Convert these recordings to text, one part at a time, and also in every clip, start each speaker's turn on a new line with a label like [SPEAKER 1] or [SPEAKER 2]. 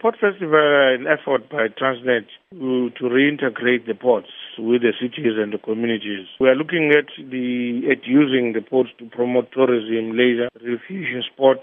[SPEAKER 1] Port Festival, an effort by Transnet to, to reintegrate the ports with the cities and the communities. We are looking at the at using the ports to promote tourism, leisure, recreation, sport,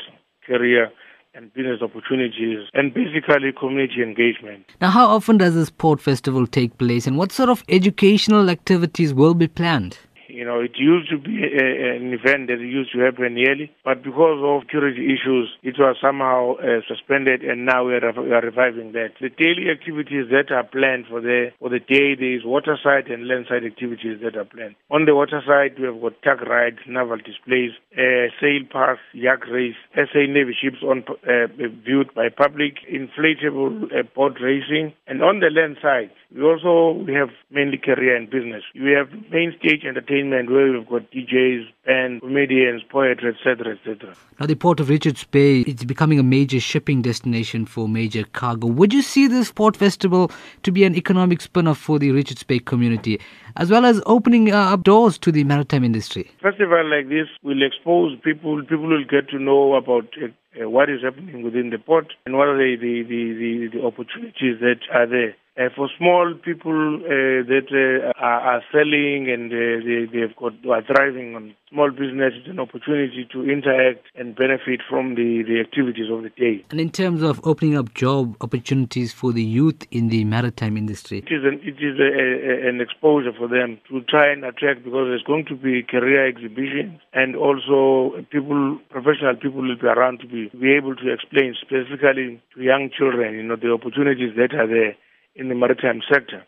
[SPEAKER 1] career, and business opportunities, and basically community engagement.
[SPEAKER 2] Now, how often does this port festival take place, and what sort of educational activities will be planned?
[SPEAKER 1] You know, it used to be a, an event that used to happen yearly, but because of security issues, it was somehow uh, suspended, and now we are, we are, reviving that. The daily activities that are planned for the for the day, there is waterside and landside activities that are planned. On the water side, we have got tug rides, naval displays, uh, sail pass, yacht race, SA Navy ships on uh, viewed by public, inflatable uh, boat racing, and on the land side, we also we have mainly career and business. We have main stage entertainment where we've got DJs, bands, comedians, poetry, etc., etc.
[SPEAKER 2] Now, the port of Richards Bay is becoming a major shipping destination for major cargo. Would you see this port festival to be an economic spin-off for the Richards Bay community, as well as opening uh, up doors to the maritime industry?
[SPEAKER 1] Festival like this will expose people. People will get to know about. Uh, uh, what is happening within the port and what are the, the, the, the, opportunities that are there. Uh, for small people uh, that uh, are, are, selling and uh, they, they've got are thriving on small business, it's an opportunity to interact and benefit from the, the activities of the day.
[SPEAKER 2] And in terms of opening up job opportunities for the youth in the maritime industry,
[SPEAKER 1] it is an, it is a, a, an exposure for them to try and attract because there's going to be career exhibitions and also people, professional people will be around to be, be able to explain specifically to young children, you know, the opportunities that are there in the maritime sector,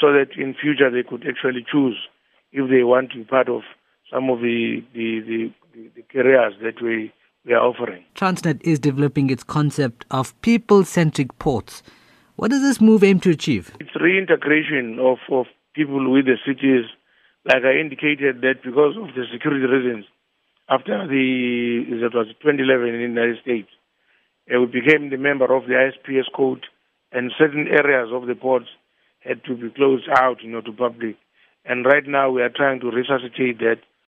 [SPEAKER 1] so that in future they could actually choose if they want to be part of some of the the, the, the careers that we, we are offering.
[SPEAKER 2] Transnet is developing its concept of people-centric ports. What does this move aim to achieve?
[SPEAKER 1] It's reintegration of, of people with the cities. Like I indicated that because of the security reasons, after the that was 2011 in the United States, uh, we became the member of the ISPS code and certain areas of the ports had to be closed out, you know, to public. And right now we are trying to resuscitate that